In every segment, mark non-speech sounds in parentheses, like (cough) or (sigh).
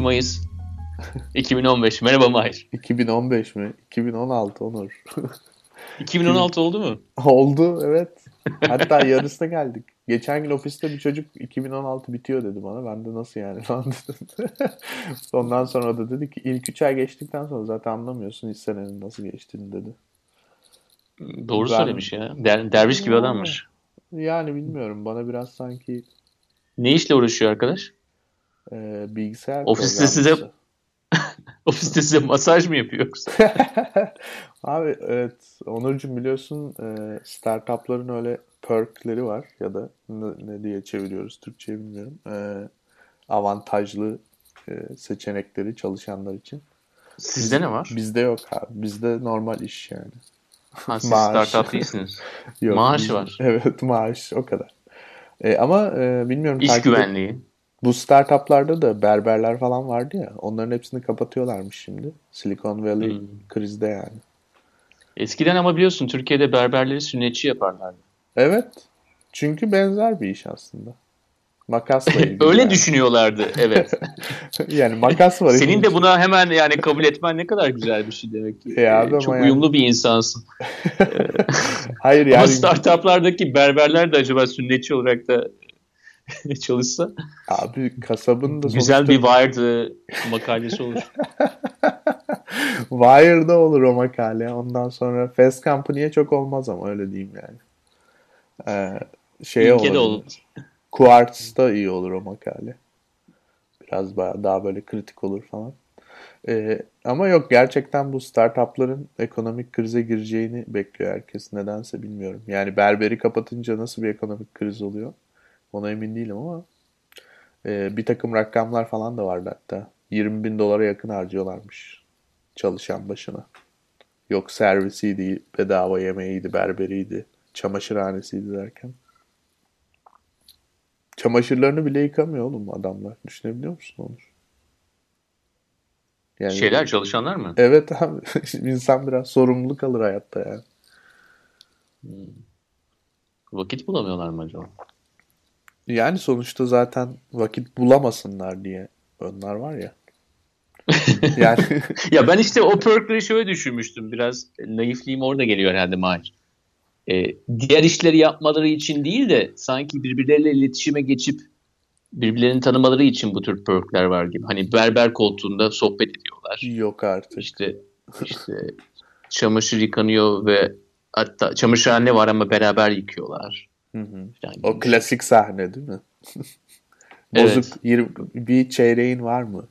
Merhaba Kayıt. Onur. 22 Mayıs 2015. Merhaba Mahir. 2015 mi? 2016 Onur. (laughs) 2016 oldu mu? Oldu evet. Hatta yarısına geldik. Geçen gün ofiste bir çocuk 2016 bitiyor dedi bana. Ben de nasıl yani falan (laughs) dedim. Ondan sonra da dedi ki ilk 3 ay geçtikten sonra zaten anlamıyorsun hiç senenin nasıl geçtiğini dedi. Doğru Ben- söylemiş ya. Der- derviş gibi adammış. Yani bilmiyorum bana biraz sanki Ne işle uğraşıyor arkadaş? E, bilgisayar Ofiste size-. (laughs) Ofiste size masaj mı yapıyor yoksa? (laughs) Abi evet Onurcuğum biliyorsun e, startupların öyle perkleri var ya da ne, ne diye çeviriyoruz Türkçe bilmiyorum. E, avantajlı e, seçenekleri çalışanlar için. Sizde ne var? Bizde yok abi. Bizde normal iş yani. Ha, siz maaş. startup değilsiniz. (laughs) Yok, Maaş var. Evet maaş o kadar. E, ama e, bilmiyorum İş takip et- güvenliği. Bu startuplarda da berberler falan vardı ya. Onların hepsini kapatıyorlarmış şimdi. Silicon Valley Hmm. krizde yani. Eskiden ama biliyorsun Türkiye'de berberleri sünnetçi yaparlardı. Evet. Çünkü benzer bir iş aslında. Makasla (laughs) ilgili. Öyle yani. düşünüyorlardı evet. (laughs) Yani makas var. Senin de buna hemen yani kabul etmen ne kadar güzel bir şey demek ki. E abi ama Çok yani- uyumlu bir insansın. içinde. (laughs) Hayır Ama yani startuplardaki berberler de acaba sünnetçi olarak da (laughs) çalışsa abi kasabın da güzel sonuçta bir Wired makalesi olur. (laughs) Wire'da olur o makale. Ondan sonra Fast Company'ye çok olmaz ama öyle diyeyim yani. Ee, şeye olabilir. olur. Quartz'ta iyi olur o makale. Biraz daha, daha böyle kritik olur falan. Ee, ama yok gerçekten bu startupların ekonomik krize gireceğini bekliyor herkes. Nedense bilmiyorum. Yani berberi kapatınca nasıl bir ekonomik kriz oluyor? Ona emin değilim ama e, bir takım rakamlar falan da vardı hatta. 20 bin dolara yakın harcıyorlarmış çalışan başına. Yok servisiydi, bedava yemeğiydi, berberiydi, çamaşırhanesiydi derken. Çamaşırlarını bile yıkamıyor oğlum adamlar. Düşünebiliyor musun Onur? Yani, Şeyler çalışanlar mı? Evet abi. (laughs) İnsan biraz sorumluluk alır hayatta yani. Vakit bulamıyorlar mı acaba? Yani sonuçta zaten vakit bulamasınlar diye onlar var ya. (laughs) Yani (laughs) Ya ben işte o perkleri şöyle düşünmüştüm. Biraz naifliğim orada geliyor herhalde Mahir. Ee, diğer işleri yapmaları için değil de sanki birbirleriyle iletişime geçip birbirlerini tanımaları için bu tür perkler var gibi. Hani berber koltuğunda sohbet ediyorlar. yok artık. İşte işte çamaşır yıkanıyor ve hatta çamaşırhane var ama beraber yıkıyorlar. Hı hı. Yani O klasik sahne değil mi? (laughs) Evet. Bozuk yirmi- bir çeyreğin var mı?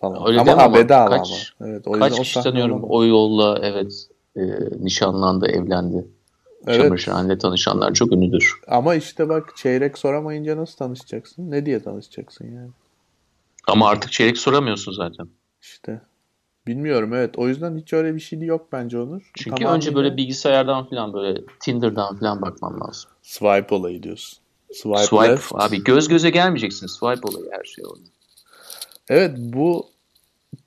Falan. Öyle ama ha, bedava kaç- ama. Evet, o Kaç kişi tanıyorum o yolla evet e, nişanlandı, evlendi. Evet. Çamaşırhanede tanışanlar çok ünlüdür. Ama işte bak çeyrek soramayınca nasıl tanışacaksın? Ne diye tanışacaksın yani? Ama artık çeyrek soramıyorsun zaten. İşte. Bilmiyorum evet. O yüzden hiç öyle bir şey yok bence Onur. Çünkü Tamamıyla önce böyle bilgisayardan falan böyle Tinder'dan falan bakman lazım. Swipe olayı diyorsun. Swipe, Swipe left. abi göz göze gelmeyeceksin. Swipe olayı her şey orada. Evet bu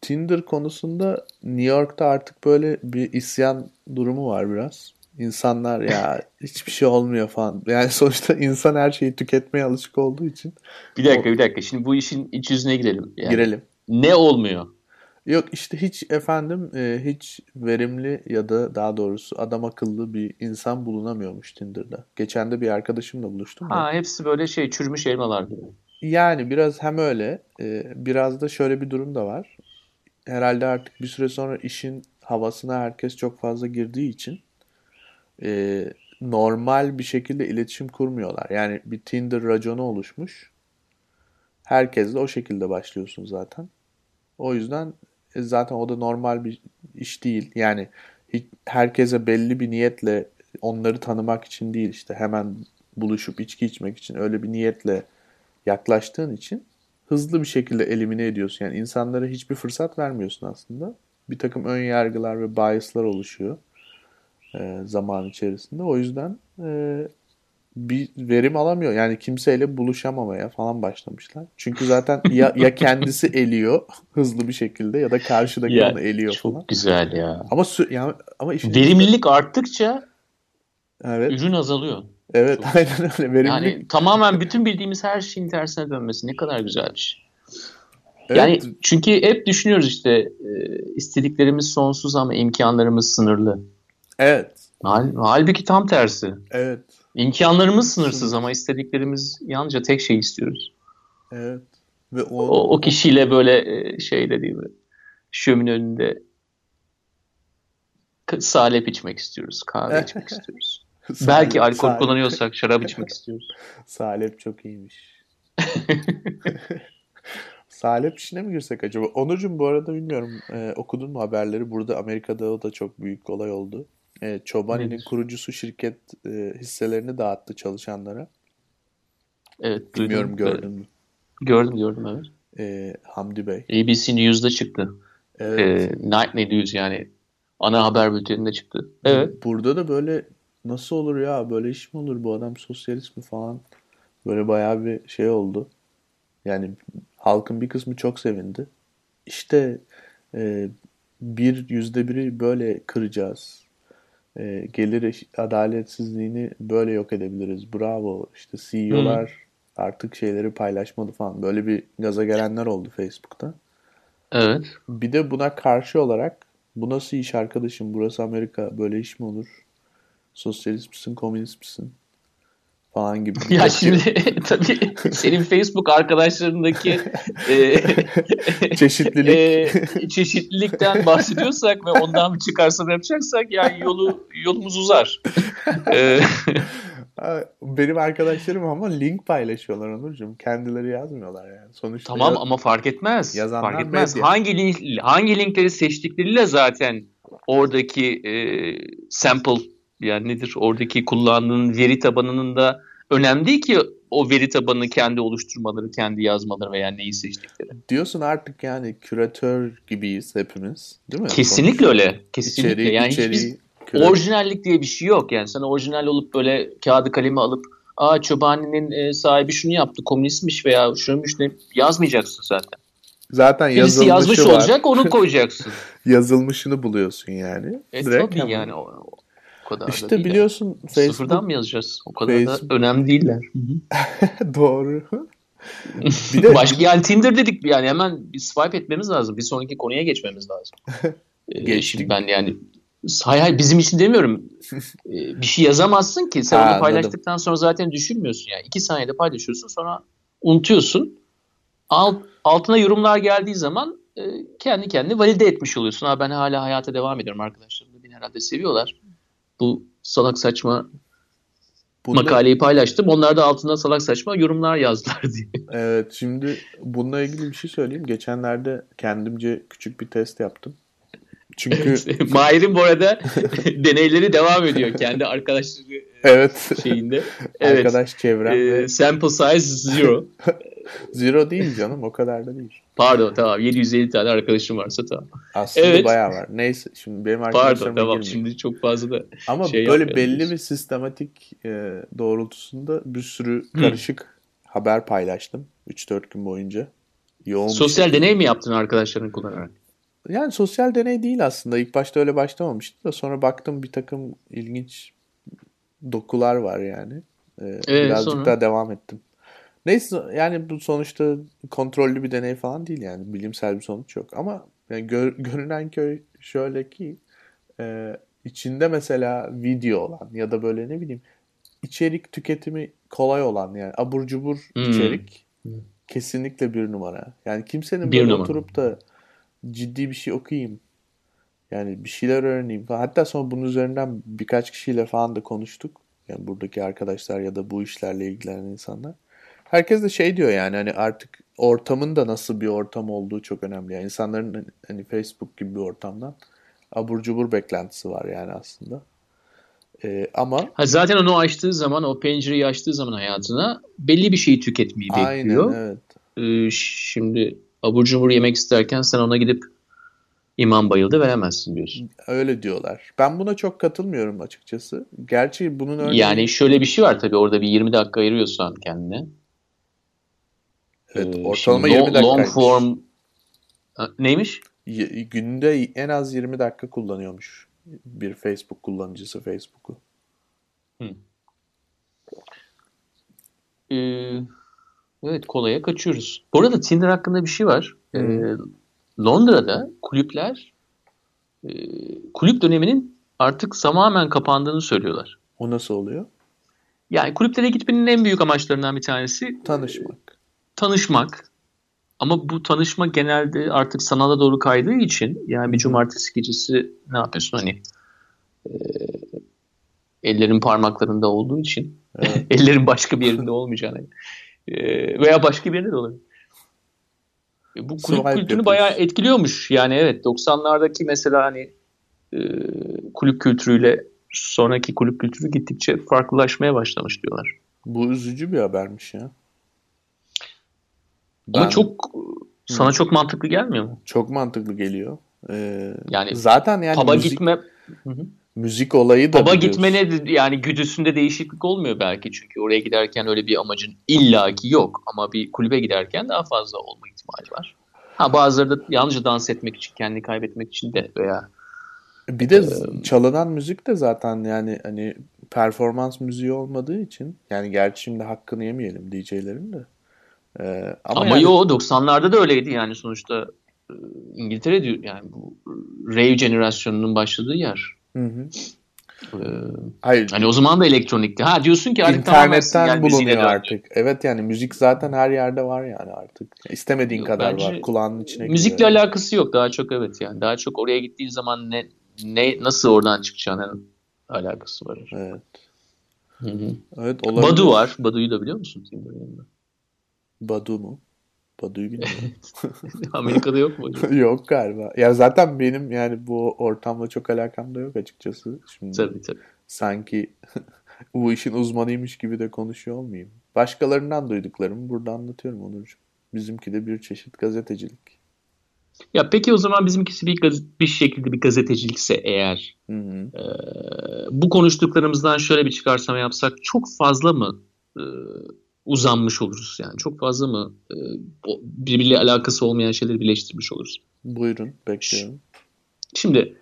Tinder konusunda New York'ta artık böyle bir isyan durumu var biraz. İnsanlar ya (laughs) hiçbir şey olmuyor falan. Yani sonuçta insan her şeyi tüketmeye alışık olduğu için Bir dakika bir dakika. Şimdi bu işin iç yüzüne girelim. Yani girelim. Ne olmuyor? Yok işte hiç efendim e, hiç verimli ya da daha doğrusu adam akıllı bir insan bulunamıyormuş Tinder'da. Geçen de bir arkadaşımla buluştum da. Ha hepsi böyle şey çürümüş elmalar gibi. Yani biraz hem öyle e, biraz da şöyle bir durum da var. Herhalde artık bir süre sonra işin havasına herkes çok fazla girdiği için e, normal bir şekilde iletişim kurmuyorlar. Yani bir Tinder raconu oluşmuş. Herkesle o şekilde başlıyorsun zaten. O yüzden zaten o da normal bir iş değil. Yani herkese belli bir niyetle onları tanımak için değil işte hemen buluşup içki içmek için öyle bir niyetle yaklaştığın için hızlı bir şekilde elimine ediyorsun. Yani insanlara hiçbir fırsat vermiyorsun aslında. Bir takım ön yargılar ve biaslar oluşuyor e, zaman içerisinde. O yüzden e, bir verim alamıyor. Yani kimseyle buluşamamaya falan başlamışlar. Çünkü zaten ya, ya (laughs) kendisi eliyor hızlı bir şekilde ya da karşıdaki Ya, onu eliyor Çok falan. güzel ya. Ama sü- yani ama işin Verimlilik arttıkça evet. ürün azalıyor. Evet Çok- aynen öyle. Verimlilik. Yani tamamen bütün bildiğimiz her şeyin tersine dönmesi ne kadar güzel bir şey. Evet, Yani çünkü hep düşünüyoruz işte e, istediklerimiz sonsuz ama imkanlarımız sınırlı. evet. Hal, halbuki tam tersi. Evet. İmkanlarımız sınırsız ama istediklerimiz yalnızca tek şey istiyoruz. Evet. Ve o, O, o kişiyle böyle e, şey dediğim gibi şömine önünde salep içmek istiyoruz, kahve içmek (laughs) istiyoruz. Belki alkol salep- kullanıyorsak şarap içmek (laughs) istiyoruz. Salep çok iyiymiş. (laughs) Salep işine mi girsek acaba? Onurcuğum bu arada bilmiyorum e, okudun mu haberleri? Burada Amerika'da o da çok büyük olay oldu. E, Çobani'nin Nedir? kurucusu şirket e, hisselerini dağıttı çalışanlara. Evet, duydum. Bilmiyorum gördün mü? Gördüm, gördüm evet. E, Hamdi Bey. ABC News'da çıktı. Evet. Ee, Nightly News yani ana haber bülteninde çıktı. Evet. Burada da böyle nasıl olur ya böyle iş mi olur bu adam sosyalist mi falan böyle bayağı bir şey oldu. Yani halkın bir kısmı çok sevindi. İşte e, bir yüzde biri böyle kıracağız. E, gelir adaletsizliğini böyle yok edebiliriz. Bravo. İşte CEO'lar artık şeyleri paylaşmalı falan. Böyle bir gaza gelenler oldu Facebook'ta. Evet. Bir de buna karşı olarak bu nasıl iş arkadaşım? Burası Amerika. Böyle iş mi olur? Sosyalist misin, komünist misin? Falan gibi. (laughs) Ya şimdi (laughs) tabii senin Facebook arkadaşlarındaki e, (laughs) Çeşitlilik. e, çeşitlilikten bahsediyorsak ve ondan bir çıkarsam yapacaksak yani yolu yolumuz uzar. E, Benim arkadaşlarım ama link paylaşıyorlar Onurcuğum. Kendileri yazmıyorlar yani. Sonuçta tamam ya- ama fark etmez. Yazanlar fark etmez. medya. Hangi link, hangi linkleri seçtikleriyle zaten oradaki e, sample yani nedir? Oradaki kullandığın veri tabanının da önemli değil ki o veri tabanını kendi oluşturmaları, kendi yazmaları veya neyi seçtikleri. diyorsun artık yani küratör gibiyiz hepimiz. Değil mi? Kesinlikle öyle. Kesinlikle. İçeriği, yani içeriği, küratör- orijinallik diye bir şey yok. Yani sen orijinal olup böyle kağıdı kalemi alıp Aa Çobani'nin e, sahibi şunu yaptı, komünistmiş veya şuymuş ne yazmayacaksın zaten. Zaten Birisi yazılmışı yazmış var. olacak, onu koyacaksın. (laughs) Yazılmışını buluyorsun yani. E Direkt tabii hemen. yani o, kadar da İşte değil biliyorsun yani. Facebook Sıfırdan mı yazacağız? O kadar Facebook- da önemli değiller. (laughs) doğru. (laughs) Bir de Başka yani Tinder dedik yani hemen bir swipe etmemiz lazım. Bir sonraki konuya geçmemiz lazım. (laughs) Ee, şimdi ben yani hay hay bizim için demiyorum. Ee, bir şey yazamazsın ki. Sen Ha, onu anladım. paylaştıktan sonra zaten düşünmüyorsun yani. İki saniyede paylaşıyorsun sonra unutuyorsun. Alt, altına yorumlar geldiği zaman e, kendi kendini valide etmiş oluyorsun. Ha ben hala hayata devam ediyorum. Arkadaşlarım da beni herhalde seviyorlar. Bu salak saçma bunda- makaleyi paylaştım. Onlar da altına salak saçma yorumlar yazdılar diye. Evet şimdi bununla ilgili bir şey söyleyeyim. Geçenlerde kendimce küçük bir test yaptım. Çünkü (laughs) Mahir'in bu arada (laughs) deneyleri devam ediyor kendi arkadaşları e, evet şeyinde. (laughs) Evet. arkadaş çevrem Ee, sample size zero. zero değil canım o kadar da değil. Pardon tamam 750 tane arkadaşım varsa tamam. Aslında Evet. bayağı var. Neyse şimdi benim Pardon arkadaşlarıma tamam girmeyeyim. şimdi çok fazla da Ama şey böyle belli bir sistematik e, doğrultusunda bir sürü karışık haber paylaştım 3-4 gün boyunca. Yoğun sosyal şekilde. deney mi yaptın arkadaşlarını kullanarak? Yani sosyal deney değil aslında. İlk başta öyle başlamamıştı da sonra baktım bir takım ilginç dokular var yani. Ee, birazcık sonra? daha devam ettim. Neyse yani bu sonuçta kontrollü bir deney falan değil yani. Bilimsel bir sonuç yok. Ama yani gör- (laughs) görünen köy şöyle ki e, içinde mesela video olan ya da böyle ne bileyim içerik tüketimi kolay olan yani abur cubur Hmm. içerik Hmm. kesinlikle bir numara. Yani kimsenin Bir böyle numara. oturup da ciddi bir şey okuyayım. Yani bir şeyler öğreneyim falan. Hatta sonra bunun üzerinden birkaç kişiyle falan da konuştuk. Yani buradaki arkadaşlar ya da bu işlerle ilgilenen insanlar. Herkes de şey diyor yani hani artık ortamın da nasıl bir ortam olduğu çok önemli. Yani insanların hani Facebook gibi bir ortamdan abur cubur beklentisi var yani aslında. Ee, ama Ha, zaten onu açtığı zaman o pencereyi açtığı zaman hayatına belli bir şeyi tüketmeyi bekliyor. aynen evet. Ee, şimdi abur cubur yemek isterken sen ona gidip imam bayıldı veremezsin diyorsun. Öyle diyorlar. Ben buna çok katılmıyorum açıkçası. Gerçi bunun örneği Yani şöyle bir şey var tabii orada bir 20 dakika ayırıyorsan kendine. Evet, Ee, ortalama şimdi 20 lo- dakikaymış. Long form neymiş? Günde en az 20 dakika kullanıyormuş bir Facebook kullanıcısı Facebook'u. Ee, evet kolaya kaçıyoruz. Bu arada Tinder hakkında bir şey var. Ee, Londra'da kulüpler e, kulüp döneminin artık tamamen kapandığını söylüyorlar. O nasıl oluyor? Yani kulüplere gitmenin en büyük amaçlarından bir tanesi Tanışmak. Tanışmak. Ama bu tanışma genelde artık sanala doğru kaydığı için yani bir cumartesi gecesi ne yapıyorsun hani e, ellerin parmaklarında olduğu için Evet. (laughs) ellerin başka bir yerinde olmayacağını e, veya başka bir yerde de olabilir. E, bu kulüp Swipe kültürünü bayağı etkiliyormuş. Yani evet 90'lardaki mesela hani e, kulüp kültürüyle sonraki kulüp kültürü gittikçe farklılaşmaya başlamış diyorlar. Bu üzücü bir habermiş ya. Ama Ben- çok sana çok mantıklı gelmiyor mu? çok mantıklı geliyor. Ee, Yani zaten yani Pub'a müzik, gitme müzik olayı da Pub'a gitmene yani güdüsünde değişiklik olmuyor belki çünkü oraya giderken öyle bir amacın illaki yok ama bir kulübe giderken daha fazla olma ihtimali var. Ha bazıları da yalnızca dans etmek için, kendini kaybetmek için de veya Bir de z- çalınan müzik de zaten yani hani performans müziği olmadığı için yani gerçi şimdi hakkını yemeyelim DJ'lerin de. Ee, ama ama, yani, yo 90'larda da öyleydi yani sonuçta e, İngiltere diyor yani bu rave jenerasyonunun başladığı yer. Hı hı. Ee, Hayır. hani o zaman da elektronikti. Ha diyorsun ki artık internetten müziğine bulunuyor artık. Evet yani müzik zaten her yerde var yani artık. İstemediğin Yok, kadar var. Kulağının içine Müzikle giriyor. alakası yok daha çok evet yani. Daha çok oraya gittiğin zaman ne ne nasıl oradan çıkacağının alakası var. Evet. Hı hı. Evet olabilir. Badu var. Badu'yu da biliyor musun yanında? Badu mu? Badu'yu bilmiyorum. (laughs) Amerika'da yok mu (laughs) yok galiba. Ya zaten benim yani bu ortamla çok alakam da yok açıkçası. Şimdi tabii tabii. sanki (laughs) bu işin uzmanıymış gibi de konuşuyor olmayayım. Başkalarından duyduklarımı burada anlatıyorum Onurcuğum. Bizimki de bir çeşit gazetecilik. Ya peki o zaman bizimkisi bir, gaz- bir şekilde bir gazetecilikse eğer Hı hı. e, bu konuştuklarımızdan şöyle bir çıkarsama yapsak çok fazla mı e, uzanmış oluruz yani? Çok fazla mı e, birbiriyle alakası olmayan şeyleri birleştirmiş oluruz? Buyurun bekliyorum. Şimdi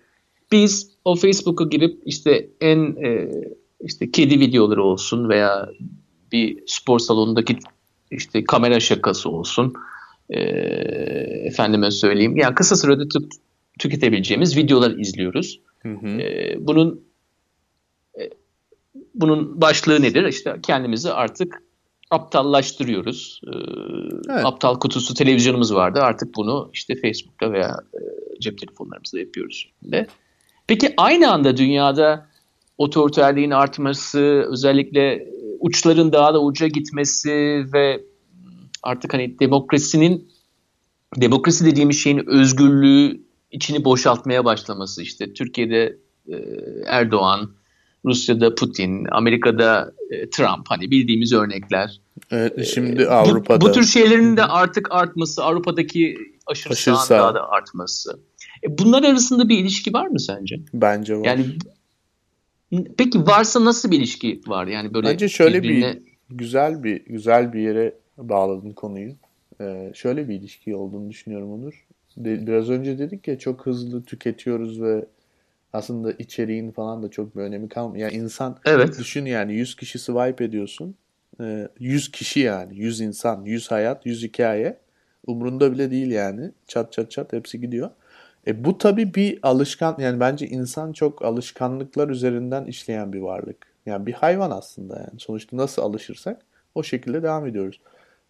biz o Facebook'a girip işte en e, işte kedi videoları olsun veya bir spor salonundaki işte kamera şakası olsun e, efendime söyleyeyim yani kısa sürede tü- tüketebileceğimiz videolar izliyoruz. Hı hı. E, bunun e, bunun başlığı nedir? İşte kendimizi artık aptallaştırıyoruz. E, Evet. Aptal kutusu televizyonumuz vardı. Artık bunu işte Facebook'ta veya e, cep telefonlarımızda yapıyoruz. De. Peki aynı anda dünyada otoriterliğin artması, özellikle e, uçların daha da uca gitmesi ve artık hani demokrasinin demokrasi dediğimiz şeyin özgürlüğü içini boşaltmaya başlaması işte Türkiye'de e, Erdoğan, Rusya'da Putin, Amerika'da e, Trump hani bildiğimiz örnekler. Evet, şimdi Bu- Avrupa'da Bu, tür şeylerin de artık artması, Avrupa'daki aşırı, Aşırı sağın sağ. daha da artması. E, bunlar arasında bir ilişki var mı sence? bence var. Yani peki varsa nasıl bir ilişki var? Yani böyle Bence şöyle bir birbirine- güzel bir güzel bir yere bağladın konuyu. Ee, şöyle bir ilişki olduğunu düşünüyorum Onur. De- biraz önce dedik ya çok hızlı tüketiyoruz ve aslında içeriğin falan da çok bir önemi kalmıyor. Yani insan Evet. düşün yani 100 kişi swipe ediyorsun. Ee, 100 kişi yani 100 insan, 100 hayat, 100 hikaye. Umrunda bile değil yani. Çat çat çat hepsi gidiyor. E bu tabii bir alışkan yani bence insan çok alışkanlıklar üzerinden işleyen bir varlık. Yani bir hayvan aslında yani. Sonuçta nasıl alışırsak o şekilde devam ediyoruz.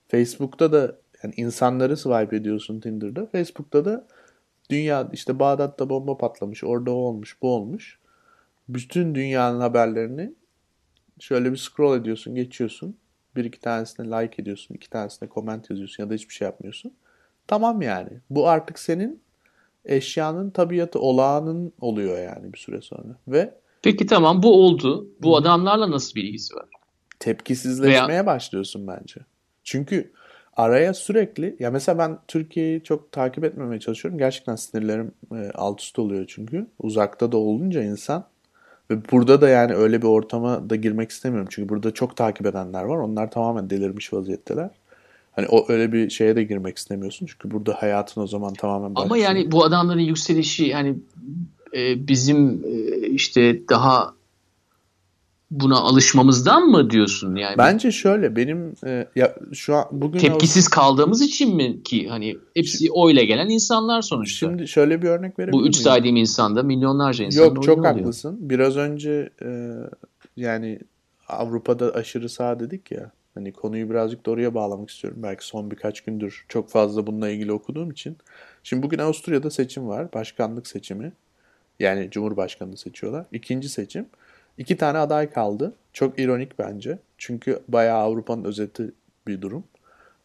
Facebook'ta da yani insanları swipe ediyorsun Tinder'da. Facebook'ta da dünya işte Bağdat'ta bomba patlamış, orada o olmuş, bu olmuş. Bütün dünyanın haberlerini şöyle bir scroll ediyorsun, geçiyorsun. Bir iki tanesine like ediyorsun, iki tanesine comment yazıyorsun ya da hiçbir şey yapmıyorsun. Tamam yani. Bu artık senin eşyanın tabiatı, olağanın oluyor yani bir süre sonra. Ve Peki tamam bu oldu. Bu adamlarla nasıl bir ilgisi var? tepkisizleşmeye başlıyorsun bence. Çünkü araya sürekli ya mesela ben Türkiye'yi çok takip etmemeye çalışıyorum. Gerçekten sinirlerim e, alt üst oluyor çünkü. Uzakta da olunca insan ve burada da yani öyle bir ortama da girmek istemiyorum. Çünkü burada çok takip edenler var. Onlar tamamen delirmiş vaziyetteler. Hani o öyle bir şeye de girmek istemiyorsun. Çünkü burada hayatın o zaman tamamen Ama yani bu adamların yükselişi yani e, bizim e, işte daha buna alışmamızdan mı diyorsun yani? Bence şöyle benim e, ya şu an bugün tepkisiz kaldığımız için mi ki hani hepsi oyla gelen insanlar sonuçta. Şimdi şöyle bir örnek verebilir Bu üç miyim? saydığım insanda milyonlarca insan Yok çok haklısın. Biraz önce e, yani Avrupa'da aşırı sağ dedik ya. Hani konuyu birazcık da oraya bağlamak istiyorum. Belki son birkaç gündür çok fazla bununla ilgili okuduğum için. Şimdi bugün Avusturya'da seçim var. Başkanlık seçimi. Yani Cumhurbaşkanı seçiyorlar. İkinci seçim. İki tane aday kaldı. Çok ironik bence. Çünkü bayağı Avrupa'nın özeti bir durum.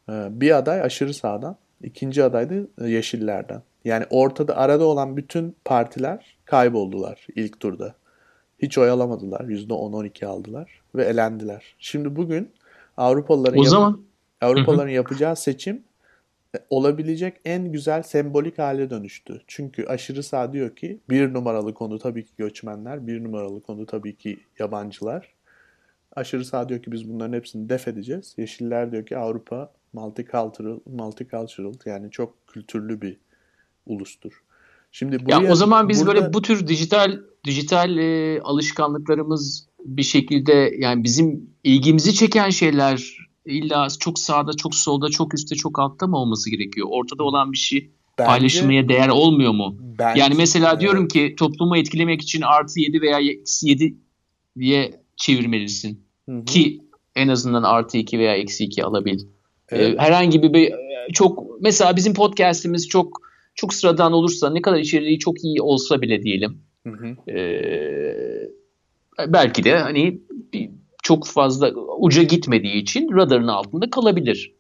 Ee, bir aday aşırı sağdan. ikinci aday da Yeşillerden. Yani ortada arada olan bütün partiler kayboldular ilk turda. Hiç oy alamadılar. %10-12 aldılar ve elendiler. Şimdi bugün Avrupalıların, o zaman Avrupalıların yapacağı seçim e, olabilecek en güzel sembolik hale dönüştü. Çünkü aşırı sağ diyor ki bir numaralı konu tabii ki göçmenler, bir numaralı konu tabii ki yabancılar. Aşırı sağ diyor ki biz bunların hepsini def edeceğiz. Yeşiller diyor ki Avrupa multicultural, multicultural yani çok kültürlü bir ulustur. Şimdi buraya, ya o zaman biz burada... böyle bu tür dijital dijital e, alışkanlıklarımız bir şekilde yani bizim ilgimizi çeken şeyler illa çok sağda, çok solda, çok üstte, çok altta mı olması gerekiyor? Ortada olan bir şey bence, paylaşılmaya değer olmuyor mu? Bence, yani mesela evet. diyorum ki toplumu etkilemek için artı 7 veya eksi 7 diye çevirmelisin. Hı hı. Ki en azından artı 2 veya eksi 2 alabil. Evet. Ee, herhangi bir, bir çok mesela bizim podcast'imiz çok çok sıradan olursa ne kadar içeriği çok iyi olsa bile diyelim. Hı hı. Ee, belki de hani bir, çok fazla uca gitmediği için radarın altında kalabilir.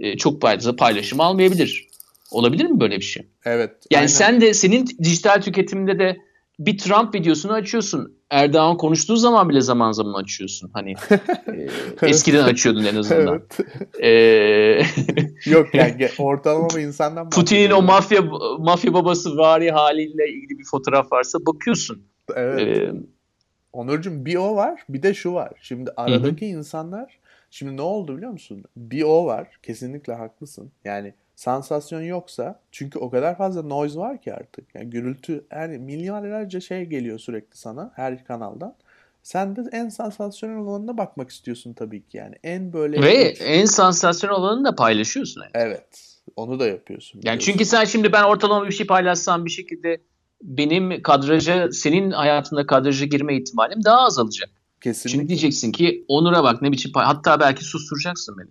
Ee, çok fazla paylaşım almayabilir. Olabilir mi böyle bir şey? Evet. Yani aynen. sen de senin dijital tüketiminde de bir Trump videosunu açıyorsun. Erdoğan konuştuğu zaman bile zaman zaman açıyorsun. Hani (laughs) e, eskiden açıyordun en azından. Evet. Ee, (laughs) (laughs) Yok yani ortalama bir insandan Putin'in o mafya mafya babası vari haliyle ilgili bir fotoğraf varsa bakıyorsun. Evet. Ee, Onurcuğum bir o var bir de şu var. Şimdi aradaki hı hı. insanlar şimdi ne oldu biliyor musun? Bir o var kesinlikle haklısın. Yani sansasyon yoksa çünkü o kadar fazla noise var ki artık. Yani gürültü yani milyonlarca şey geliyor sürekli sana her kanaldan. Sen de en sansasyonel olanına bakmak istiyorsun tabii ki yani. En böyle... Ve en sansasyonel olanını da paylaşıyorsun. Yani. Evet. Onu da yapıyorsun. Yani çünkü sen şimdi ben ortalama bir şey paylaşsam bir şekilde benim kadraja, senin hayatında kadraja girme ihtimalim daha azalacak. Kesinlikle. Çünkü diyeceksin ki Onur'a bak ne biçim hatta belki susturacaksın beni.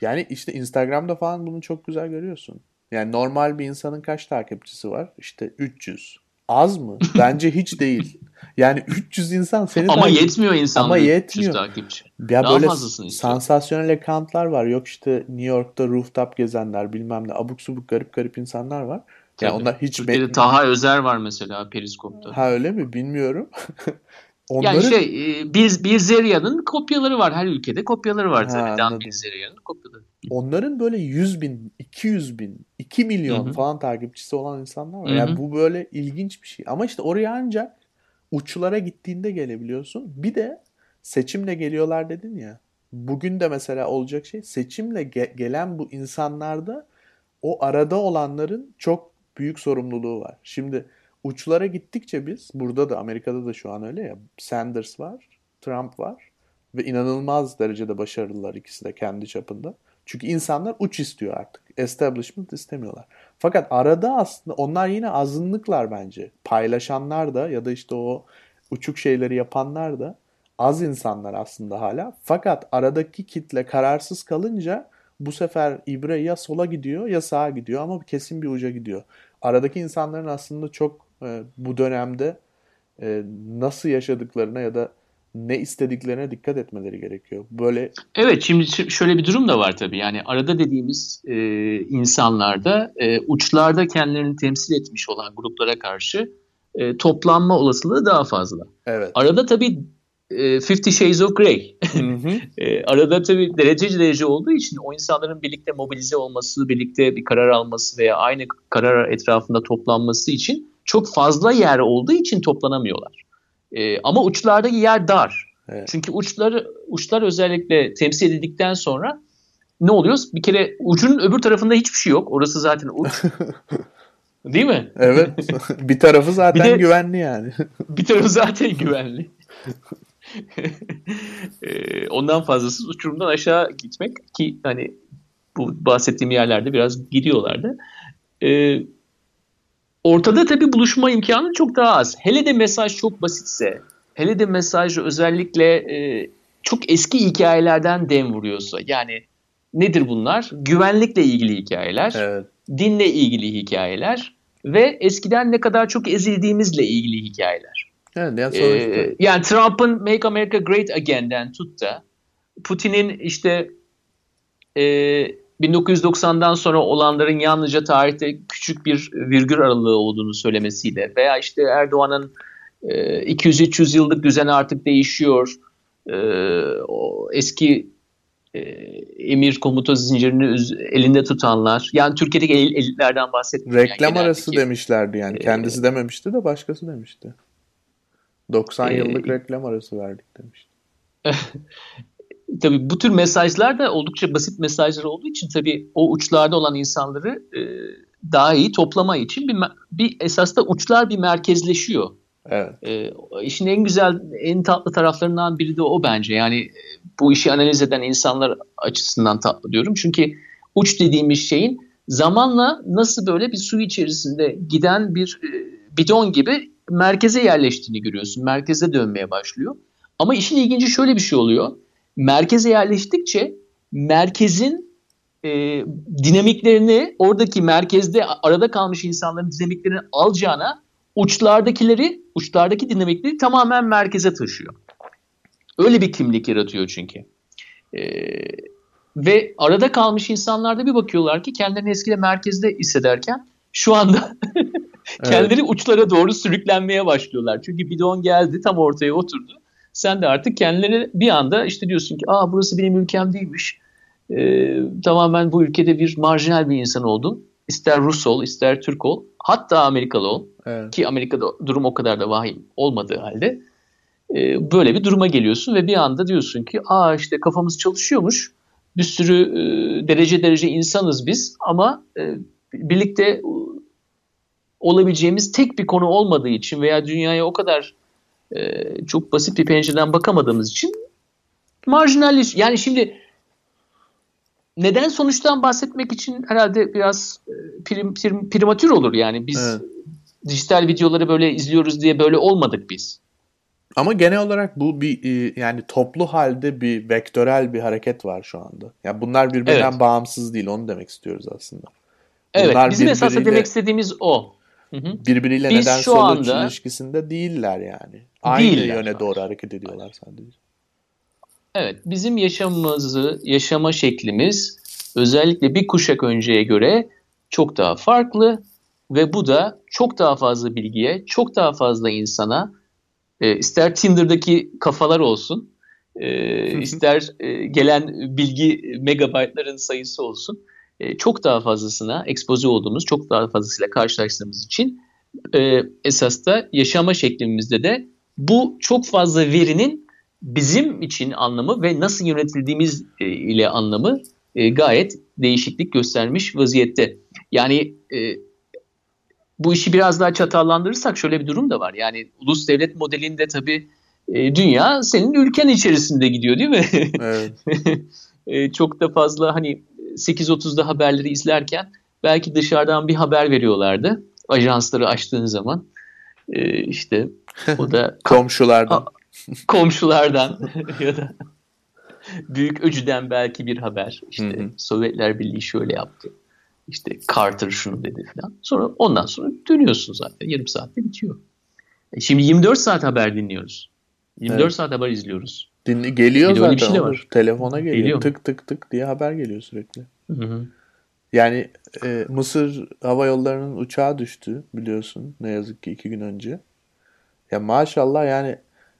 Yani işte Instagram'da falan bunu çok güzel görüyorsun. Yani normal bir insanın kaç takipçisi var? İşte 300. Az mı? (laughs) Bence hiç değil. Yani 300 insan seni Ama takip... yetmiyor insan. Ama yetmiyor. Takipçi. Ya Daha böyle sansasyonel accountlar var. Yok işte New York'ta rooftop gezenler bilmem ne abuk subuk garip garip insanlar var. Yani onlar hiç Türkiye'de Taha Özer var mesela Periskop'ta. Ha öyle mi? Bilmiyorum. (laughs) Onların... Yani şey e, Biz Bilzeria'nın kopyaları var. Her ülkede kopyaları var tabii. Dan Bilzeria'nın kopyaları. Onların böyle 100 bin, 200 bin, 2 milyon Hı-hı. falan takipçisi olan insanlar var. Hı-hı. Yani bu böyle ilginç bir şey. Ama işte oraya ancak uçlara gittiğinde gelebiliyorsun. Bir de seçimle geliyorlar dedin ya. Bugün de mesela olacak şey seçimle ge- gelen bu insanlarda o arada olanların çok büyük sorumluluğu var. Şimdi uçlara gittikçe biz burada da Amerika'da da şu an öyle ya Sanders var, Trump var ve inanılmaz derecede başarılılar ikisi de kendi çapında. Çünkü insanlar uç istiyor artık. Establishment istemiyorlar. Fakat arada aslında onlar yine azınlıklar bence. Paylaşanlar da ya da işte o uçuk şeyleri yapanlar da az insanlar aslında hala. Fakat aradaki kitle kararsız kalınca bu sefer ibre ya sola gidiyor ya sağa gidiyor ama kesin bir uca gidiyor. Aradaki insanların aslında çok e, bu dönemde e, nasıl yaşadıklarına ya da ne istediklerine dikkat etmeleri gerekiyor. Böyle Evet şimdi şöyle bir durum da var tabii. Yani arada dediğimiz e, insanlarda e, uçlarda kendilerini temsil etmiş olan gruplara karşı e, toplanma olasılığı daha fazla. Evet. Arada tabii Fifty Shades of Grey. (laughs) e, arada tabii derece derece olduğu için o insanların birlikte mobilize olması, birlikte bir karar alması veya aynı karar etrafında toplanması için çok fazla yer olduğu için toplanamıyorlar. E, ama uçlardaki yer dar. Evet. Çünkü uçlar uçlar özellikle temsil edildikten sonra ne oluyor? Bir kere ucunun öbür tarafında hiçbir şey yok. Orası zaten uç. (laughs) Değil mi? Evet. (laughs) bir tarafı zaten bir de, güvenli yani. bir tarafı zaten güvenli. (laughs) e, ondan fazlası uçurumdan aşağı gitmek ki hani bu bahsettiğim yerlerde biraz gidiyorlardı. E, ortada tabii buluşma imkanı çok daha az. Hele de mesaj çok basitse, hele de mesaj özellikle e, çok eski hikayelerden dem vuruyorsa yani nedir bunlar? Güvenlikle ilgili hikayeler, evet. dinle ilgili hikayeler ve eskiden ne kadar çok ezildiğimizle ilgili hikayeler. Evet, yani, ee, yani Trump'ın Make America Great Again'den tut da Putin'in işte e, 1990'dan sonra olanların yalnızca tarihte küçük bir virgül aralığı olduğunu söylemesiyle veya işte Erdoğan'ın e, 200-300 yıllık düzen artık değişiyor. E, o eski e, emir komuta zincirini elinde tutanlar. Yani Türkiye'deki el, elitlerden bahsetmiyorum. Reklam yani arası demişlerdi yani. Kendisi e, dememişti de başkası demişti. 90 e, yıllık reklam arası verdik demişti. (laughs) tabii bu tür mesajlar da oldukça basit mesajlar olduğu için tabii o uçlarda olan insanları e, daha iyi toplama için bir, bir esasda uçlar bir merkezleşiyor. Evet. E, işin en güzel, en tatlı taraflarından biri de o bence. Yani e, bu işi analiz eden insanlar açısından tatlı diyorum. Çünkü uç dediğimiz şeyin zamanla nasıl böyle bir su içerisinde giden bir e, bidon gibi merkeze yerleştiğini görüyorsun. Merkeze dönmeye başlıyor. Ama işin ilginci şöyle bir şey oluyor merkeze yerleştikçe merkezin e, dinamiklerini oradaki merkezde arada kalmış insanların dinamiklerini alacağına uçlardakileri, uçlardaki dinamikleri tamamen merkeze taşıyor. Öyle bir kimlik yaratıyor çünkü. E, ve arada kalmış insanlar da bir bakıyorlar ki kendilerini eskiden merkezde hissederken şu anda (laughs) kendileri evet. uçlara doğru sürüklenmeye başlıyorlar. Çünkü bidon geldi tam ortaya oturdu sen de artık kendileri bir anda işte diyorsun ki aa burası benim ülkem değilmiş. Ee, tamamen bu ülkede bir marjinal bir insan oldun. İster Rus ol, ister Türk ol, hatta Amerikalı ol. Evet. Ki Amerika'da durum o kadar da vahim olmadığı halde e, böyle bir duruma geliyorsun ve bir anda diyorsun ki aa işte kafamız çalışıyormuş. Bir sürü e, derece derece insanız biz ama e, birlikte olabileceğimiz tek bir konu olmadığı için veya dünyaya o kadar e, çok basit bir pencereden bakamadığımız için marjinalleş. Yani şimdi neden sonuçtan bahsetmek için herhalde biraz e, prim, prim, primatür olur yani biz evet. dijital videoları böyle izliyoruz diye böyle olmadık biz. Ama genel olarak bu bir e, yani toplu halde bir vektörel bir hareket var şu anda. Ya yani bunlar birbirinden evet. bağımsız değil onu demek istiyoruz aslında. Bunlar evet bizim birbiriyle... esasında demek istediğimiz o. Birbiriyle Biz neden sonuç anda, ilişkisinde değiller yani. Aynı değiller yöne doğru hareket ediyorlar sadece. Evet, bizim yaşamımızı, yaşama şeklimiz özellikle bir kuşak önceye göre çok daha farklı ve bu da çok daha fazla bilgiye, çok daha fazla insana, e, ister Tinder'daki kafalar olsun, e, ister e, gelen bilgi megabaytların sayısı olsun, e, çok daha fazlasına ekspoze olduğumuz, çok daha fazlasıyla karşılaştığımız için e, esas da yaşama şeklimizde de bu çok fazla verinin bizim için anlamı ve nasıl yönetildiğimiz e, ile anlamı e, gayet değişiklik göstermiş vaziyette. Yani e, bu işi biraz daha çatallandırırsak şöyle bir durum da var. Yani ulus devlet modelinde tabii e, dünya senin ülken içerisinde gidiyor değil mi? Evet. (laughs) e, çok da fazla hani 8.30'da haberleri izlerken belki dışarıdan bir haber veriyorlardı. Ajansları açtığın zaman. E, işte o da (laughs) komşulardan. komşulardan (laughs) ya da büyük öcüden belki bir haber. İşte hı hı. Sovyetler Birliği şöyle yaptı. İşte Carter şunu dedi falan. Sonra ondan sonra dönüyorsun zaten. Yarım saatte bitiyor. E şimdi 24 saat haber dinliyoruz. 24 evet. saat haber izliyoruz. Dinle, geliyor zaten. Bir şey var. Telefona geliyor. geliyor. Tık tık tık diye haber geliyor sürekli. Hı hı. Yani e, Mısır Hava Yolları'nın uçağı düştü biliyorsun ne yazık ki iki gün önce. Ya maşallah yani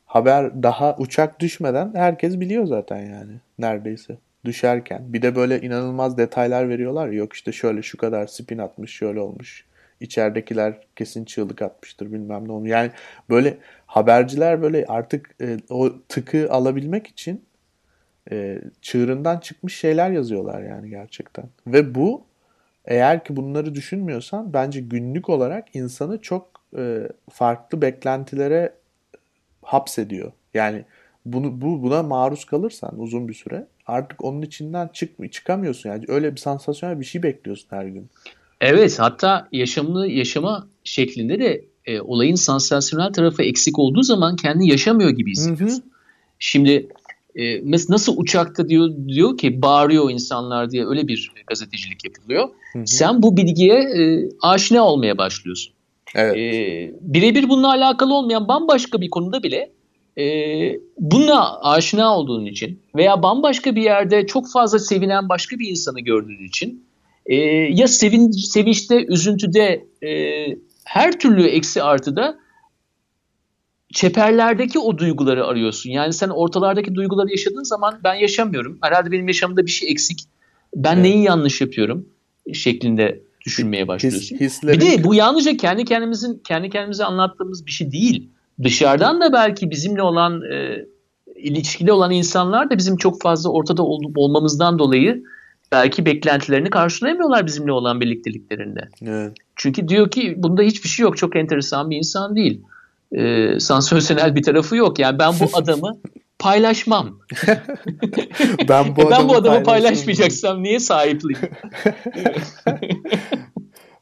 haber daha uçak düşmeden herkes biliyor zaten yani neredeyse düşerken. Bir de böyle inanılmaz detaylar veriyorlar. Yok işte şöyle şu kadar spin atmış şöyle olmuş. İçeridekiler kesin çığlık atmıştır bilmem ne olmuş. Yani böyle haberciler böyle artık e, o tıkı alabilmek için e, çığırından çıkmış şeyler yazıyorlar yani gerçekten. Ve bu eğer ki bunları düşünmüyorsan bence günlük olarak insanı çok e, farklı beklentilere hapsediyor. Yani bunu bu buna maruz kalırsan uzun bir süre artık onun içinden çık çıkamıyorsun yani öyle bir sansasyonel bir şey bekliyorsun her gün. Evet hatta yaşamını yaşama şeklinde de e, olayın sansasyonel tarafı eksik olduğu zaman kendini yaşamıyor gibi hissediyorsun. Hı hı. Şimdi e, nasıl uçakta diyor diyor ki bağırıyor insanlar diye öyle bir gazetecilik yapılıyor. Hı hı. Sen bu bilgiye e, aşina olmaya başlıyorsun. Evet. E, birebir bununla alakalı olmayan bambaşka bir konuda bile e, bununla aşina olduğun için veya bambaşka bir yerde çok fazla sevinen başka bir insanı gördüğün için e, ya sevin, sevinçte, üzüntüde e, her türlü eksi artıda çeperlerdeki o duyguları arıyorsun. Yani sen ortalardaki duyguları yaşadığın zaman ben yaşamıyorum. Herhalde benim yaşamımda bir şey eksik. Ben evet. neyi yanlış yapıyorum şeklinde düşünmeye başlıyorsun. His, hislerin... Bir de bu yalnızca kendi kendimizin kendi kendimize anlattığımız bir şey değil. Dışarıdan da belki bizimle olan e, ilişkili olan insanlar da bizim çok fazla ortada ol, olmamızdan dolayı belki beklentilerini karşılayamıyorlar bizimle olan birlikteliklerinde. Evet. Çünkü diyor ki bunda hiçbir şey yok. Çok enteresan bir insan değil. E, sansasyonel bir tarafı yok. Yani ben bu (laughs) adamı paylaşmam. (laughs) ben bu adamı, ben bu adamı paylaşmayacaksam niye sahipliyim? (laughs)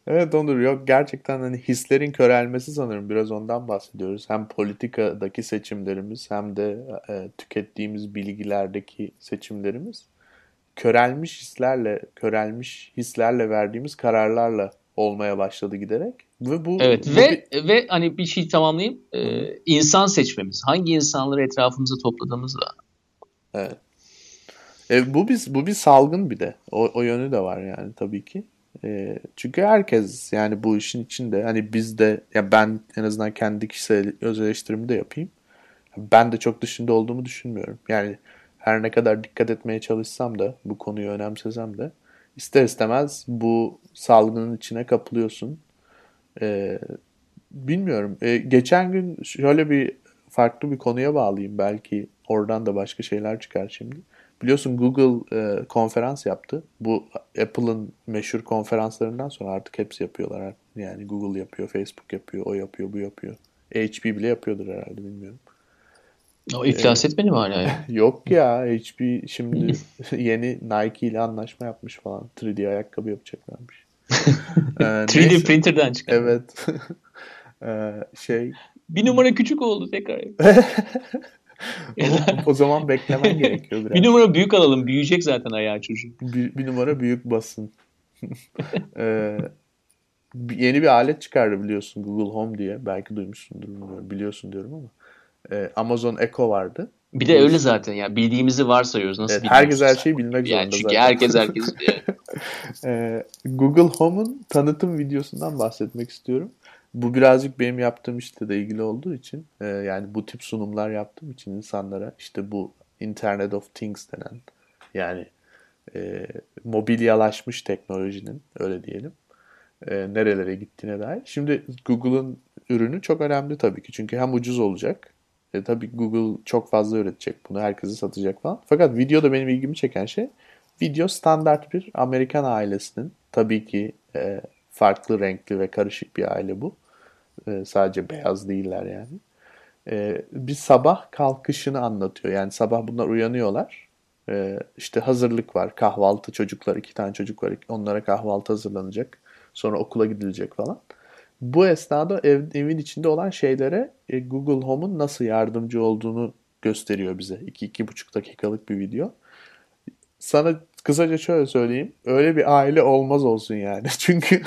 evet Onur yok gerçekten hani hislerin körelmesi sanırım biraz ondan bahsediyoruz. Hem politikadaki seçimlerimiz hem de e, tükettiğimiz bilgilerdeki seçimlerimiz körelmiş hislerle, körelmiş hislerle verdiğimiz kararlarla olmaya başladı giderek. Ve bu Evet bu ve bir... ve hani bir şey tamamlayayım. Ee, insan seçmemiz. Hangi insanları etrafımıza topladığımızla. Evet. E, bu bir bu bir salgın bir de. O, o yönü de var yani tabii ki. E, çünkü herkes yani bu işin içinde hani biz de ya ben en azından kendi kişisel öz eleştirimi de yapayım. Ben de çok dışında olduğumu düşünmüyorum. Yani her ne kadar dikkat etmeye çalışsam da bu konuyu önemsesem de ister istemez bu salgının içine kapılıyorsun. Ee, bilmiyorum. Ee, geçen gün şöyle bir farklı bir konuya bağlayayım. Belki oradan da başka şeyler çıkar şimdi. Biliyorsun Google e, konferans yaptı. Bu Apple'ın meşhur konferanslarından sonra artık hepsi yapıyorlar. Yani Google yapıyor, Facebook yapıyor, o yapıyor, bu yapıyor. HP bile yapıyordur herhalde bilmiyorum. O iflas ee, etmedi mi hala ya? (laughs) Yok ya HP şimdi (laughs) yeni Nike ile anlaşma yapmış falan. 3D ayakkabı yapacaklarmış. (laughs) ee, 3D neyse. printer'dan çıkan. Evet. ee, şey. Bir numara küçük oldu tekrar. o, o zaman beklemen gerekiyor biraz. Bir numara büyük alalım. Büyüyecek zaten ayağı çocuk. Bir, bir numara büyük basın. ee, yeni bir alet çıkardı biliyorsun Google Home diye. Belki duymuşsundur bilmiyorum. Biliyorsun diyorum ama e, Amazon Echo vardı. Bir de öyle zaten ya bildiğimizi varsayıyoruz nasıl evet, Herkes her şeyi bilmek yani zorunda çünkü zaten. herkes herkes (laughs) e, Google Home'un tanıtım videosundan bahsetmek istiyorum. Bu birazcık benim yaptığım işte de ilgili olduğu için e, yani bu tip sunumlar yaptığım için insanlara işte bu Internet of Things denen yani e, mobilyalaşmış teknolojinin öyle diyelim e, nerelere gittiğine dair. Şimdi Google'ın ürünü çok önemli tabii ki çünkü hem ucuz olacak e, tabii Google çok fazla üretecek bunu. Herkese satacak falan. Fakat videoda benim ilgimi çeken şey video standart bir Amerikan ailesinin tabii ki e, farklı renkli ve karışık bir aile bu. E, sadece beyaz değiller yani. E, bir sabah kalkışını anlatıyor. Yani sabah bunlar uyanıyorlar. E, işte hazırlık var. Kahvaltı çocuklar. iki tane çocuk var. Onlara kahvaltı hazırlanacak. Sonra okula gidilecek falan. Bu esnada ev, evin içinde olan şeylere e, Google Home'un nasıl yardımcı olduğunu gösteriyor bize. 2-2,5 dakikalık bir video. Sana kısaca şöyle söyleyeyim. Öyle bir aile olmaz olsun yani. (laughs) Çünkü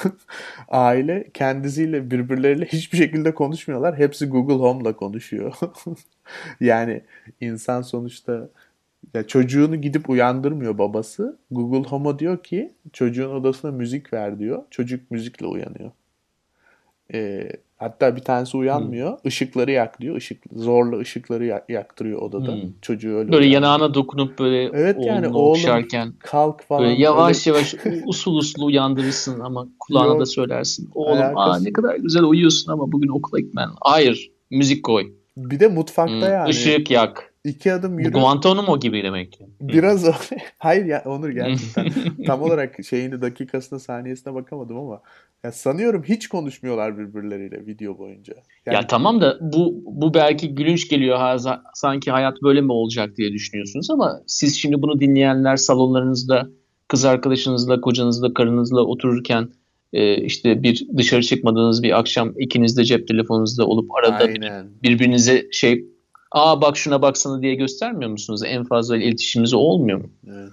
aile kendisiyle birbirleriyle hiçbir şekilde konuşmuyorlar. Hepsi Google Home'la konuşuyor. (laughs) yani insan sonuçta ya çocuğunu gidip uyandırmıyor babası. Google Home'a diyor ki çocuğun odasına müzik ver diyor. Çocuk müzikle uyanıyor. E, hatta bir tanesi uyanmıyor. Hmm. Işıkları yak diyor. Işık, zorla ışıkları yak, yaktırıyor odada. Hmm. Çocuğu öyle Böyle uyanıyor. yanağına dokunup böyle evet, yani, oğlum okşarken kalk falan. Böyle yavaş öyle... yavaş usul usul uyandırırsın ama kulağına Yok. da söylersin. Oğlum Alakası... aa ne kadar güzel uyuyorsun ama bugün okula gitmen. Hayır müzik koy. Bir de mutfakta hmm. yani. Işık yak. İki adım yürü. Guantanamo gibi demek ki. Biraz o. (laughs) Hayır ya Onur gerçekten. (laughs) Tam olarak şeyini dakikasına saniyesine bakamadım ama ya sanıyorum hiç konuşmuyorlar birbirleriyle video boyunca. Yani... Ya tamam da bu bu belki gülünç geliyor ha, sanki hayat böyle mi olacak diye düşünüyorsunuz ama siz şimdi bunu dinleyenler salonlarınızda kız arkadaşınızla, kocanızla, karınızla otururken e, işte bir dışarı çıkmadığınız bir akşam ikiniz de cep telefonunuzda olup arada Aynen. birbirinize şey aa bak şuna baksana diye göstermiyor musunuz? En fazla iletişimimiz olmuyor mu? Evet.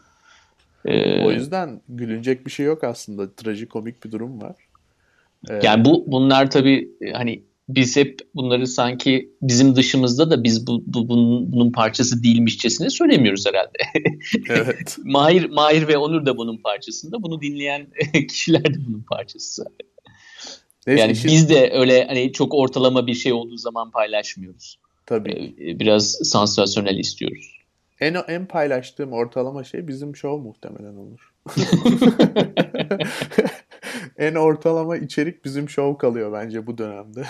Ee, o yüzden gülünecek bir şey yok aslında. Trajikomik bir durum var. Ee, yani bu bunlar tabii hani biz hep bunları sanki bizim dışımızda da biz bu, bu bunun, bunun parçası değilmişçesine söylemiyoruz herhalde. (laughs) Evet. Mahir, Mahir ve Onur da bunun parçasında. Bunu dinleyen (laughs) kişiler de bunun parçası. Neyse, yani işin... biz de öyle hani çok ortalama bir şey olduğu zaman paylaşmıyoruz. Tabii. Ee, biraz sansasyonel istiyoruz. En en paylaştığım ortalama şey bizim show muhtemelen olur. (laughs) en ortalama içerik bizim show kalıyor bence bu dönemde.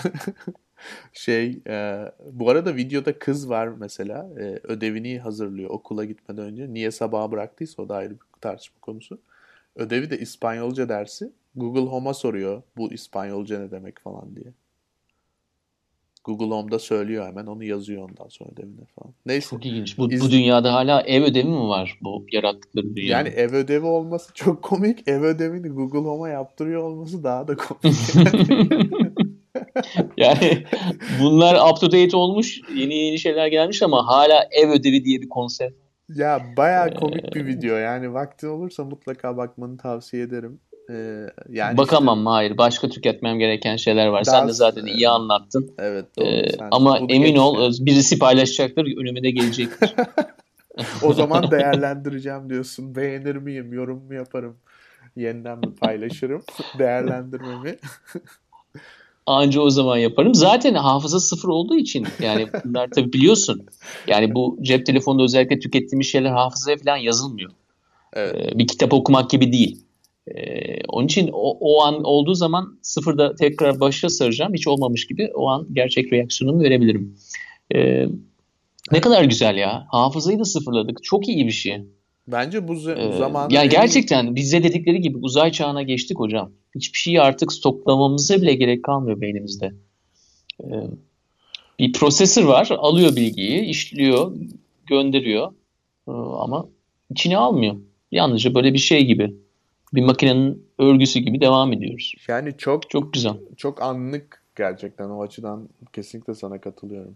(laughs) şey e, bu arada videoda kız var mesela e, ödevini hazırlıyor okula gitmeden önce. Niye sabaha bıraktıysa o da ayrı bir tartışma konusu. Ödevi de İspanyolca dersi. Google Home'a soruyor bu İspanyolca ne demek falan diye. Google Home'da söylüyor hemen onu yazıyor ondan sonra ödevine falan. Neyse. Çok ilginç. Bu, İz... bu dünyada hala ev ödevi mi var bu yarattıkları dünya? Yani ev ödevi olması çok komik. Ev ödevini Google Home'a yaptırıyor olması daha da komik. (laughs) yani bunlar up to date olmuş. Yeni yeni şeyler gelmiş ama hala ev ödevi diye bir konsept. Ya baya komik bir video. Yani vaktin olursa mutlaka bakmanı tavsiye ederim. Ee, yani Bakamam işte, hayır. Başka tüketmem gereken şeyler var. Sen de zaten iyi anlattın. Evet doğru. Ee, ama emin ol birisi paylaşacaktır. Önüme de gelecektir. (laughs) o zaman (laughs) değerlendireceğim diyorsun. Beğenir miyim? Yorum mu yaparım? Yeniden mi paylaşırım? (laughs) Değerlendirmemi. Anca o zaman yaparım. Zaten hafıza sıfır olduğu için yani bunlar tabii biliyorsun. Yani bu cep telefonunda özellikle tükettiğimiz şeyler hafızaya falan yazılmıyor. Evet. Ee, bir kitap okumak gibi değil. Ee, onun için o, o an olduğu zaman sıfırda tekrar başa saracağım. Hiç olmamış gibi o an gerçek reaksiyonumu verebilirim. Ee, ne kadar güzel ya. Hafızayı da sıfırladık. Çok iyi bir şey. Bence bu, z- ee, zaman... Yani gerçekten bize dedikleri gibi uzay çağına geçtik hocam. Hiçbir şeyi artık stoklamamıza bile gerek kalmıyor beynimizde. Ee, bir prosesör var. Alıyor bilgiyi, işliyor, gönderiyor. Ee, ama içine almıyor. Yalnızca böyle bir şey gibi bir makinenin örgüsü gibi devam ediyoruz. Yani çok çok güzel. Çok anlık gerçekten o açıdan kesinlikle sana katılıyorum.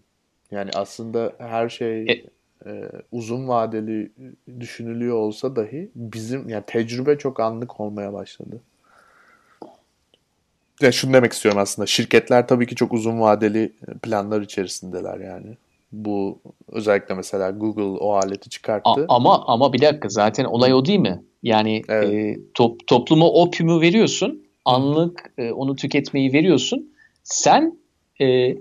Yani aslında her şey e, e, uzun vadeli düşünülüyor olsa dahi bizim yani tecrübe çok anlık olmaya başladı. Ya şunu demek istiyorum aslında. Şirketler tabii ki çok uzun vadeli planlar içerisindeler yani. Bu özellikle mesela Google o aleti çıkarttı. A- ama ama bir dakika zaten olay o değil mi? Yani evet. e, top, topluma opyumu veriyorsun, anlık e, onu tüketmeyi veriyorsun. Sen e,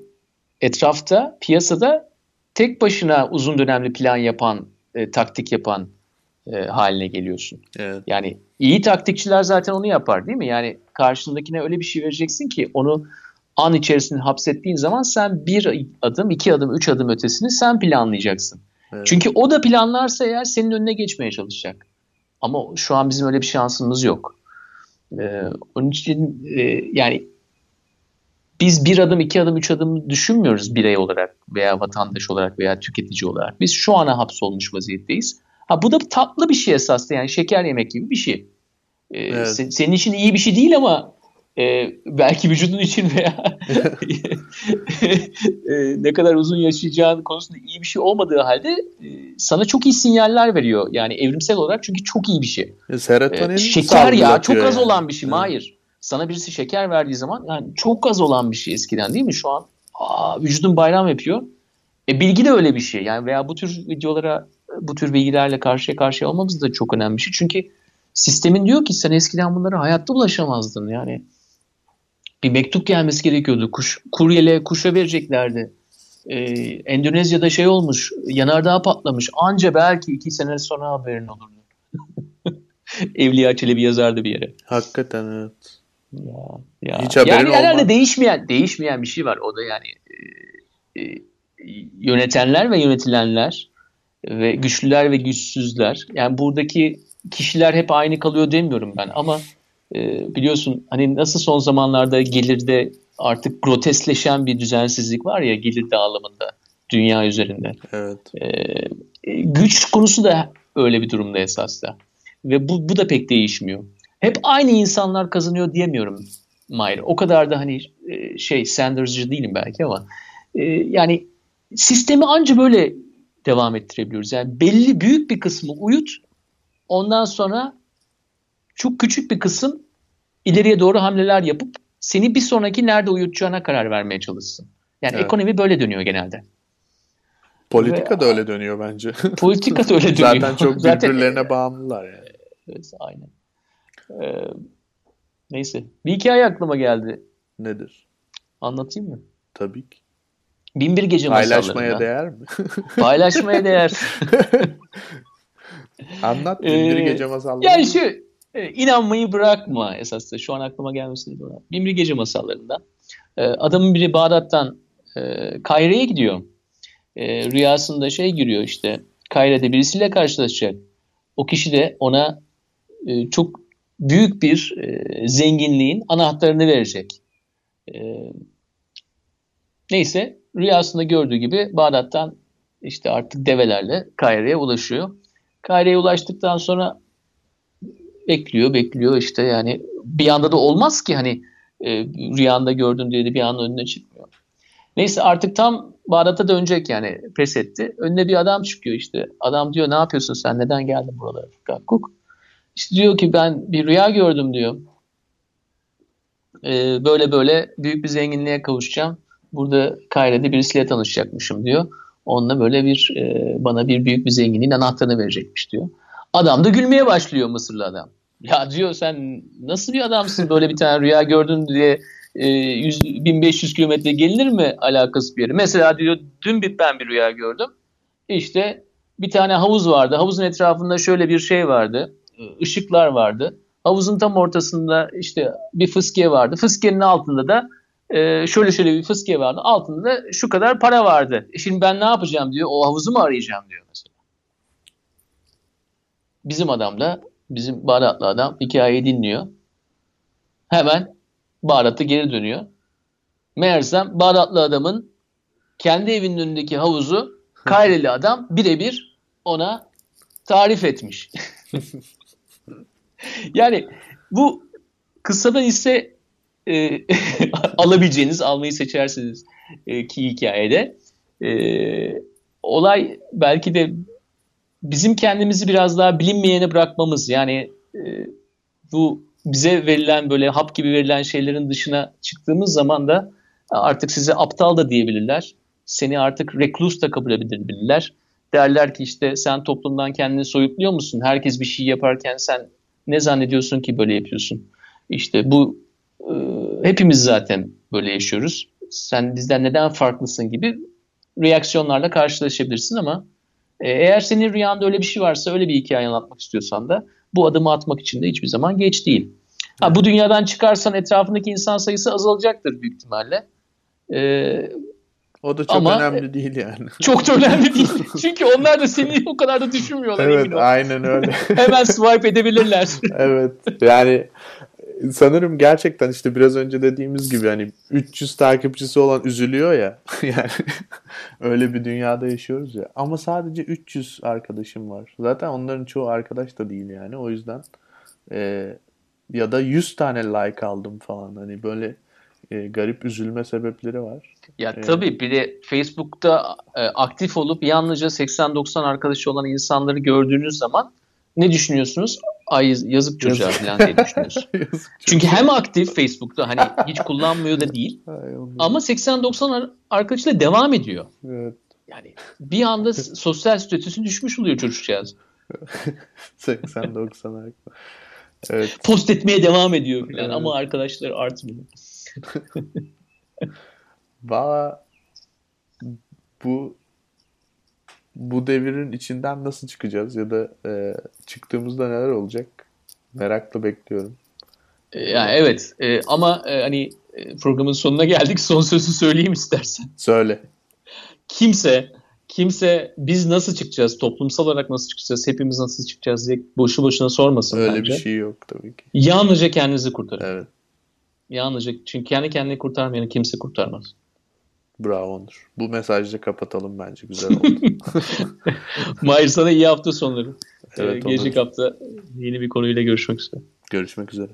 etrafta, piyasada tek başına uzun dönemli plan yapan, e, taktik yapan e, haline geliyorsun. Evet. Yani iyi taktikçiler zaten onu yapar değil mi? Yani karşındakine öyle bir şey vereceksin ki onu an içerisinde hapsettiğin zaman sen bir adım, iki adım, üç adım ötesini sen planlayacaksın. Evet. Çünkü o da planlarsa eğer senin önüne geçmeye çalışacak. Ama şu an bizim öyle bir şansımız yok. Ee, onun için e, yani biz bir adım, iki adım, üç adım düşünmüyoruz birey olarak veya vatandaş olarak veya tüketici olarak. Biz şu ana hapsolmuş vaziyetteyiz. Ha bu da tatlı bir şey esasında yani şeker yemek gibi bir şey. Ee, evet. sen, senin için iyi bir şey değil ama e, belki vücudun için veya (laughs) e, ne kadar uzun yaşayacağın konusunda iyi bir şey olmadığı halde e, sana çok iyi sinyaller veriyor. Yani evrimsel olarak çünkü çok iyi bir şey. E, serotonin e, şeker ya çok yani. az olan bir şey. Hayır. Sana birisi şeker verdiği zaman yani çok az olan bir şey eskiden değil mi? Şu an aa, vücudun bayram yapıyor. E, bilgi de öyle bir şey. Yani veya bu tür videolara bu tür bilgilerle karşıya karşıya olmamız da çok önemli bir şey. Çünkü sistemin diyor ki sen eskiden bunlara hayatta ulaşamazdın. Yani bir mektup gelmesi gerekiyordu. Kuş, kuryele kuşa vereceklerdi. Ee, Endonezya'da şey olmuş, yanardağ patlamış. Anca belki iki sene sonra haberin olurdu. (laughs) Evliya Çelebi yazardı bir yere. Hakikaten evet. Ya, ya. Hiç haberin yani herhalde değişmeyen, değişmeyen bir şey var. O da yani e, e, yönetenler ve yönetilenler ve güçlüler ve güçsüzler. Yani buradaki kişiler hep aynı kalıyor demiyorum ben ama e, biliyorsun hani nasıl son zamanlarda gelirde artık grotesleşen bir düzensizlik var ya gelir dağılımında dünya üzerinde. Evet. E, e güç konusu da öyle bir durumda esasda. Ve bu, bu da pek değişmiyor. Hep aynı insanlar kazanıyor diyemiyorum Mahir. O kadar da hani e, şey Sanders'cı değilim belki ama e, yani sistemi anca böyle devam ettirebiliyoruz. Yani belli büyük bir kısmı uyut ondan sonra çok küçük bir kısım ileriye doğru hamleler yapıp seni bir sonraki nerede uyutacağına karar vermeye çalışsın. Yani evet. ekonomi böyle dönüyor genelde. Politika Ve, da öyle dönüyor bence. Politika da öyle (laughs) dönüyor. Zaten çok (laughs) birbirlerine Zaten, bağımlılar yani. Evet, aynen. Ee, neyse. Bir hikaye aklıma geldi. Nedir? Anlatayım mı? Tabii ki. Binbir Gece Paylaşmaya değer mi? (laughs) Paylaşmaya değer. Anlat Binbir ee, Gece masalları. Yani şu e, inanmayı bırakma esasında. Şu an aklıma gelmesini bana. Binbir Gece masallarında. E, adamın biri Bağdat'tan e, Kahire'ye gidiyor. E, rüyasında şey giriyor işte. Kahire'de birisiyle karşılaşacak. O kişi de ona e, çok büyük bir zenginliğin anahtarını verecek. Neyse rüyasında gördüğü gibi Bağdat'tan işte artık develerle Kahire'ye ulaşıyor. Kahire'ye ulaştıktan sonra bekliyor, bekliyor işte yani bir anda da olmaz ki hani e, rüyanda gördün diye de bir anda önüne çıkmıyor. Neyse artık tam Bağdat'a dönecek yani pes etti. Önüne bir adam çıkıyor işte. Adam diyor ne yapıyorsun sen neden geldin buralara? Kuk. İşte diyor ki ben bir rüya gördüm diyor. Ee, böyle böyle büyük bir zenginliğe kavuşacağım. Burada Kaire'de birisiyle tanışacakmışım diyor. Onunla böyle bir e, bana bir büyük bir zenginliğin anahtarını verecekmiş diyor. Adam da gülmeye başlıyor Mısırlı adam. Ya diyor sen nasıl bir adamsın böyle bir tane rüya gördün diye e, 100, 1500 kilometre gelinir mi alakası bir yere? Mesela diyor dün bir, ben bir rüya gördüm. İşte bir tane havuz vardı. Havuzun etrafında şöyle bir şey vardı. Işıklar vardı. Havuzun tam ortasında işte bir fıskiye vardı. Fıskiyenin altında da e, şöyle şöyle bir fıskiye vardı. Altında da şu kadar para vardı. E şimdi ben ne yapacağım diyor. O havuzu mu arayacağım diyor mesela. Bizim adam da bizim baharatlı adam hikayeyi dinliyor. Hemen baharatı geri dönüyor. Meğersem baharatlı adamın kendi evinin önündeki havuzu (laughs) Kayreli adam birebir ona tarif etmiş. (laughs) yani bu kıssadan ise e, (laughs) alabileceğiniz, almayı seçersiniz e, ki hikayede. E, olay belki de bizim kendimizi biraz daha bilinmeyene bırakmamız. Yani e, bu bize verilen böyle hap gibi verilen şeylerin dışına çıktığımız zaman da artık size aptal da diyebilirler. Seni artık reklus da kabul edebilirler. Derler ki işte sen toplumdan kendini soyutluyor musun? Herkes bir şey yaparken sen ne zannediyorsun ki böyle yapıyorsun? İşte bu e, hepimiz zaten böyle yaşıyoruz. Sen bizden neden farklısın gibi reaksiyonlarla karşılaşabilirsin ama eğer senin rüyanda öyle bir şey varsa öyle bir hikaye anlatmak istiyorsan da bu adımı atmak için de hiçbir zaman geç değil. Ha, bu dünyadan çıkarsan etrafındaki insan sayısı azalacaktır büyük ihtimalle. Ee, o da çok Ama önemli değil yani. (laughs) Çok da önemli değil. (laughs) Çünkü onlar da seni o kadar da düşünmüyorlar. Evet aynen öyle. (laughs) Hemen swipe edebilirler. evet yani sanırım gerçekten işte biraz önce dediğimiz gibi hani 300 takipçisi olan üzülüyor ya. (laughs) yani öyle bir dünyada yaşıyoruz ya. Ama sadece 300 arkadaşım var. Zaten onların çoğu arkadaş da değil yani. O yüzden e, ya da 100 tane like aldım falan. Hani böyle e, garip üzülme sebepleri var. Ya ee, tabii bir de Facebook'ta e, aktif olup yalnızca 80-90 arkadaşı olan insanları gördüğünüz zaman ne düşünüyorsunuz? Ay yazık çocuğa yazık. falan diye düşünüyorsun. (laughs) Çünkü hem aktif Facebook'ta hani hiç kullanmıyor da değil. (laughs) ama 80-90 arkadaşıyla devam ediyor. Evet. Yani bir anda (laughs) sosyal statüsü düşmüş oluyor çocukcağız. 80-90 arkadaş. Evet. Post etmeye devam ediyor falan evet. ama arkadaşlar artmıyor. Valla bu bu devirin içinden nasıl çıkacağız ya da e, çıktığımızda neler olacak merakla bekliyorum. E, yani evet e, ama e, hani e, programın sonuna geldik (laughs) son sözü söyleyeyim istersen. Söyle. Kimse kimse biz nasıl çıkacağız, toplumsal olarak nasıl çıkacağız, hepimiz nasıl çıkacağız diye boşu boşuna sormasın Öyle bence. bir şey yok tabii ki. Yalnızca kendinizi kurtarın. Evet. Yalnızca çünkü kendi kendini kurtarmayanı kimse kurtarmaz. Bravo Onur. Bu mesajla kapatalım bence. Güzel (laughs) oldu. Mahir sana iyi hafta sonları. Evet, Ee, gelecek hafta yeni bir konuyla görüşmek üzere. Görüşmek üzere.